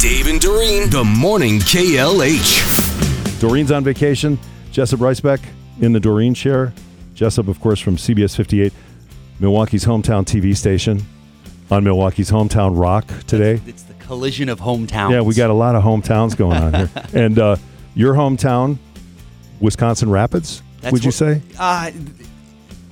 Dave and Doreen, the morning KLH. Doreen's on vacation. Jessob Reisbeck in the Doreen chair. Jessob, of course, from CBS 58, Milwaukee's hometown TV station on Milwaukee's hometown rock today. It's the collision of hometowns. Yeah, we got a lot of hometowns going on here. And uh, your hometown, Wisconsin Rapids, That's would you what- say? Uh,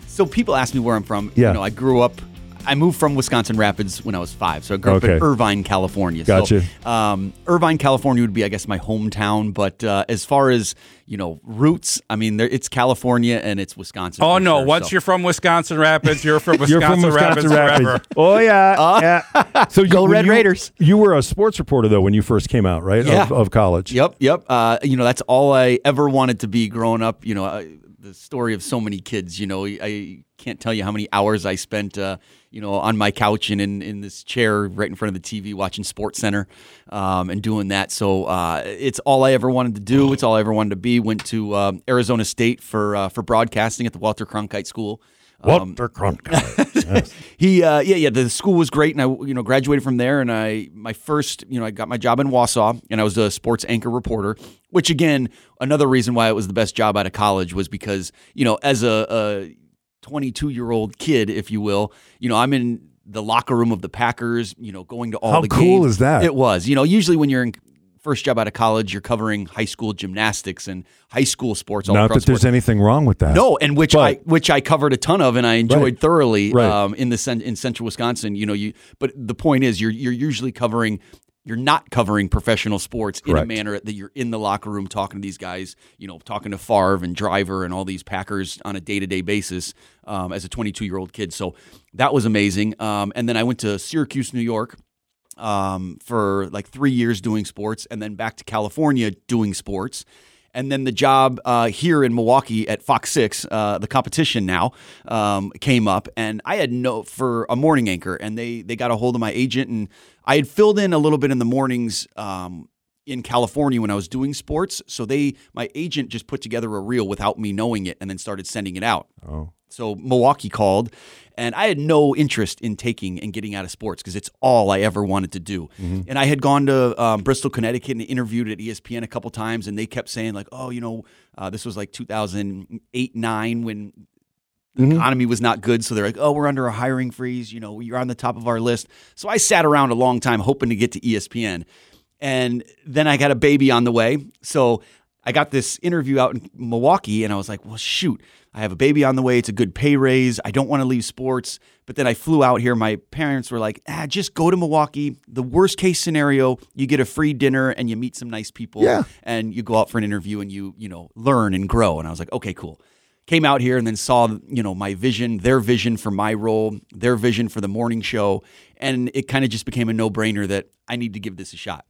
so people ask me where I'm from. Yeah. You know, I grew up. I moved from Wisconsin Rapids when I was five, so I grew up in Irvine, California. Gotcha. So, um, Irvine, California would be, I guess, my hometown. But uh, as far as you know, roots, I mean, there, it's California and it's Wisconsin. Oh no! sure, Once so. you're from Wisconsin Rapids, you're from You're Wisconsin, from Wisconsin Rapids, Rapids. forever. Oh yeah, yeah. So you, Go Red you- Raiders. You were a sports reporter though when you first came out, right? Yeah. Of, of college. Yep, yep. Uh, you know, that's all I ever wanted to be growing up. You know, I, the story of so many kids. You know, I can't tell you how many hours I spent. Uh, you know, on my couch and in, in this chair right in front of the TV watching Sports Center um, and doing that. So uh, it's all I ever wanted to do. It's all I ever wanted to be. Went to um, Arizona State for uh, for broadcasting at the Walter Cronkite School. Um, Walter Cronkite. Yes. he uh, yeah yeah the school was great and I you know graduated from there and I my first you know I got my job in Wausau and I was a sports anchor reporter which again another reason why it was the best job out of college was because you know as a, a 22 year old kid if you will you know I'm in the locker room of the Packers you know going to all How the cool games. is that? it was you know usually when you're in first job out of college you're covering high school gymnastics and high school sports all Not that there's sports. anything wrong with that. No, and which But- I which I covered a ton of, and I enjoyed Right. thoroughly Right. um, in the in central Wisconsin. You know, you but the point is, you're you're usually covering. You're not covering professional sports in a manner that you're in the locker room talking to these guys, you know, talking to Favre and Driver and all these Packers on a day to day basis um, as a 22 year old kid. So that was amazing. Um, and then I went to Syracuse, New York, um, for like three years doing sports, and then back to California doing sports. And then the job uh, here in Milwaukee at Fox Six, uh, the competition now um, came up, and I had no for a morning anchor, and they they got a hold of my agent, and I had filled in a little bit in the mornings um, in California when I was doing sports. So they my agent just put together a reel without me knowing it, and then started sending it out. Oh. So Milwaukee called, and I had no interest in taking and getting out of sports because it's all I ever wanted to do. And I had gone to um, Bristol, Connecticut, and interviewed at ESPN a couple times, and they kept saying like, "Oh, you know, uh, this was like 2008, nine when." The economy was not good, so they're like, "Oh, we're under a hiring freeze. You know, you're on the top of our list." So I sat around a long time hoping to get to ESPN, and then I got a baby on the way. So I got this interview out in Milwaukee, and I was like, well, shoot, I have a baby on the way. It's a good pay raise. I don't want to leave sports. But then I flew out here. My parents were like, ah, just go to Milwaukee. The worst case scenario, you get a free dinner and you meet some nice people. Yeah. And you go out for an interview and you, you know, learn and grow. And I was like, okay, cool. Came out here and then saw, you know, my vision, their vision for my role, their vision for the morning show. And it kind of just became a no brainer that I need to give this a shot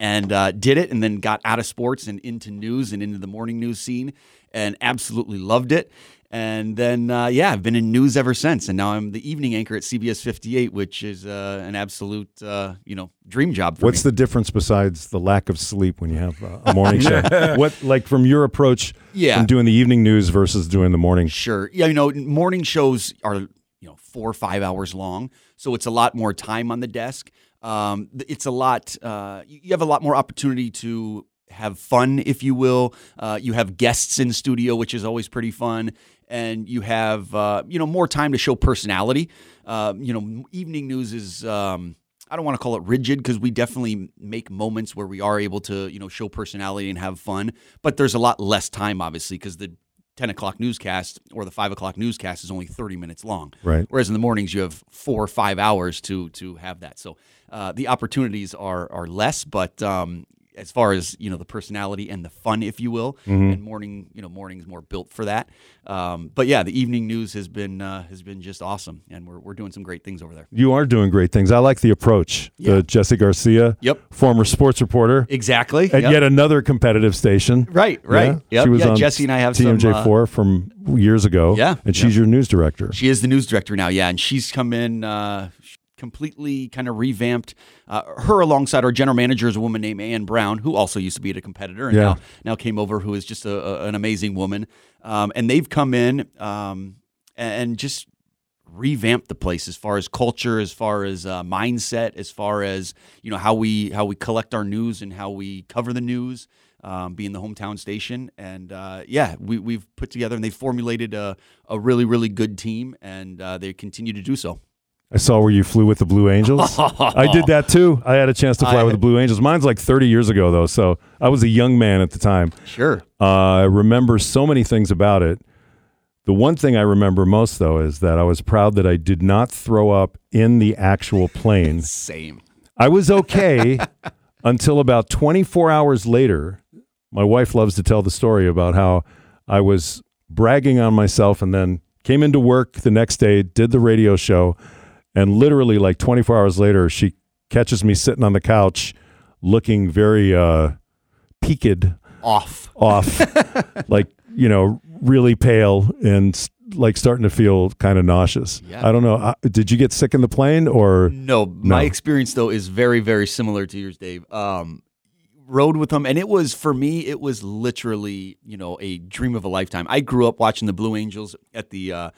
and uh, did it and then got out of sports and into news and into the morning news scene and absolutely loved it and then uh, yeah i've been in news ever since and now i'm the evening anchor at cbs 58 which is uh, an absolute uh, you know dream job for What's me the difference besides the lack of sleep when you have uh, a morning show? what, like, from your approach Yeah. from doing the evening news versus doing the morning? Sure. Yeah, you know, morning shows are you know four or five hours long, so it's a lot more time on the desk. Um, it's a lot. Uh, you have a lot more opportunity to have fun, if you will. Uh, you have guests in studio, which is always pretty fun, and you have uh, you know more time to show personality. Uh, you know, evening news is. Um, I don't want to call it rigid because we definitely make moments where we are able to, you know, show personality and have fun. But there's a lot less time, obviously, because the 10 o'clock newscast or the 5 o'clock newscast is only 30 minutes long. Right. Whereas in the mornings, you have four or five hours to to have that. So uh, the opportunities are are less, but um, as far as you know the personality and the fun, if you will, and morning you know morning's more built for that. Um, but yeah, the evening news has been uh, has been just awesome, and we're we're doing some great things over there. You are doing great things. I like the approach. Yeah. The Jesse Garcia, Yep. former sports reporter, Exactly. at Yep. yet another competitive station. Right, right. Yeah? Yep. She was yeah, on Jesse and I have some, TMJ4 uh, from years ago. Yeah, And she's your news director. She is the news director now, yeah, and she's come in uh, completely kind of revamped. Uh, her alongside our general manager is a woman named Ann Brown, who also used to be at a competitor and Yeah. now now came over, who is just a, a- an amazing woman. Um, and they've come in um, and just revamped the place as far as culture, as far as uh, mindset, as far as you know how we how we collect our news and how we cover the news. Um, being the hometown station, and uh, yeah, we, we've put together and they formulated a, a really really good team, and uh, they continue to do so. I saw where you flew with the Blue Angels. I did that too. I had a chance to fly I- with the Blue Angels. Mine's like 30 years ago, though, so I was a young man at the time. Sure. Uh, I remember so many things about it. The one thing I remember most, though, is that I was proud that I did not throw up in the actual plane. Same. I was okay until about 24 hours later. My wife loves to tell the story about how I was bragging on myself and then came into work the next day, did the radio show, and literally like 24 hours later, she catches me sitting on the couch looking very uh, peaked Off. off, like, you know, really pale and like starting to feel kind of nauseous. Yeah. I don't know. Uh, did you get sick in the plane or? No, my experience though is very, very similar to yours, Dave. Um, rode with them, and it was for me, it was literally, you know, a dream of a lifetime. I grew up watching the Blue Angels at the uh,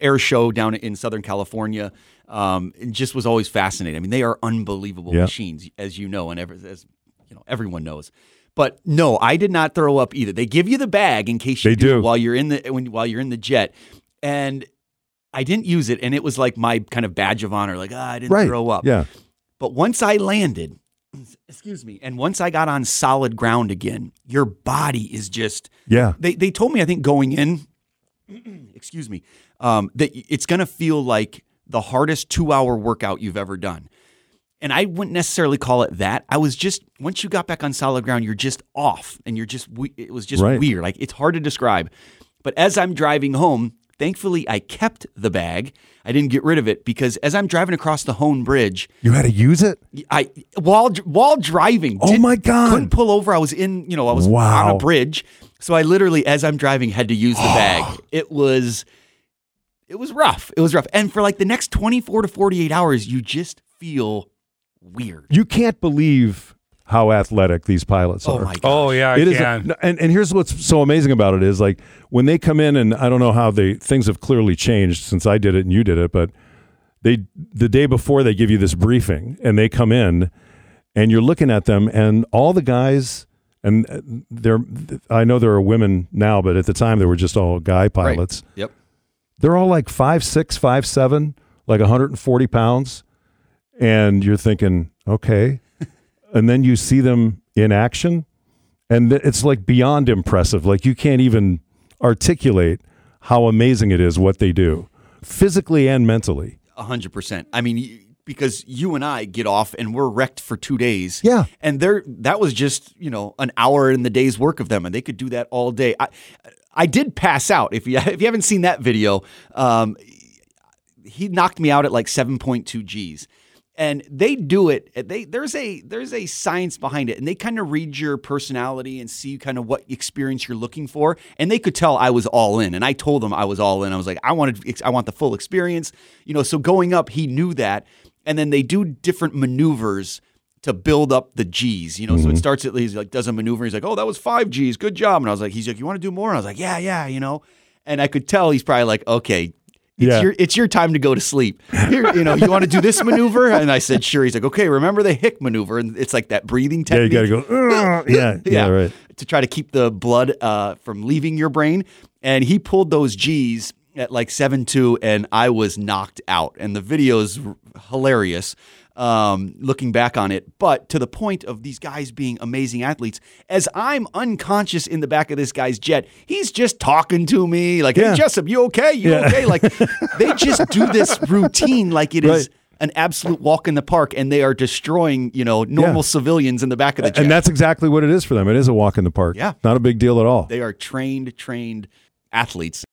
air show down in Southern California. Um, it just was always fascinating. I mean, they are unbelievable Yeah. machines, as you know, and ever, as you know, everyone knows. But no, I did not throw up either. They give you the bag in case you They do. while you're in the when while you're in the jet, and I didn't use it, and it was like my kind of badge of honor. Like, ah, I didn't Right. throw up. Yeah. But once I landed, excuse me, and once I got on solid ground again, your body is just. Yeah. They they told me I think going in, excuse me, um, that it's gonna feel like the hardest two hour workout you've ever done. And I wouldn't necessarily call it that. I was just once you got back on solid ground, you're just off, and you're just we- it was just Right. weird. Like it's hard to describe. But as I'm driving home, thankfully I kept the bag. I didn't get rid of it because as I'm driving across the Hoan Bridge, You had to use it? I while while driving. Oh my God. Couldn't pull over. I was in. You know, I was Wow. on a bridge, so I literally, as I'm driving, had to use the bag. It was, it was rough. It was rough. And for like the next 24 to 48 hours, you just feel weird. You can't believe how athletic these pilots Oh are. my god. Oh yeah, I It is, a- can. no, and and here's what's so amazing about it is like when they come in, and I don't know how they things have clearly changed since I did it and you did it, but they the day before they give you this briefing, and they come in, and you're looking at them, and all the guys, and uh, they're I know there are women now, but at the time they were just all guy pilots. Yep. They're all like five six, five seven, like 140 pounds, and you're thinking, okay, and then you see them in action, and it's like beyond impressive. Like you can't even articulate how amazing it is what they do, physically and mentally. A hundred percent. I mean, because you and I get off and we're wrecked for two days. Yeah. and they're that was just you know an hour in the day's work of them, and they could do that all day. I I did pass out. If you if you haven't seen that video, um, he knocked me out at like seven point two G's. And they do it. They there's a there's a science behind it, and they kind of read your personality and see kind of what experience you're looking for. And they could tell I was all in, and I told them I was all in. I was like, I wanted, I want the full experience, you know. So going up, he knew that, and then they do different maneuvers to build up the G's, you know. So it starts at least like does a maneuver. He's like, oh, that was five G's, good job. And I was like, he's like, you want to do more? And I was like, yeah, yeah, you know. And I could tell he's probably like, okay, it's Yeah. your it's your time to go to sleep. Here, you know, you want to do this maneuver? And I said, sure. He's like, okay, remember the hick maneuver, and it's like that breathing technique. Yeah, you got to go. "Ugh." yeah, yeah, right. To try to keep the blood uh, from leaving your brain. And he pulled those G's at like seven two, and I was knocked out. And the video is hilarious. Um, looking back on it, but to the point of these guys being amazing athletes, as I'm unconscious in the back of this guy's jet, he's just talking to me like, Yeah. "Hey, Jessob, you okay? You Yeah. okay?" Like they just do this routine like it is Right. an absolute walk in the park, and they are destroying, you know, normal Yeah. civilians in the back of the jet. And that's exactly what it is for them. It is a walk in the park. Yeah. Not a big deal at all. They are trained, trained athletes.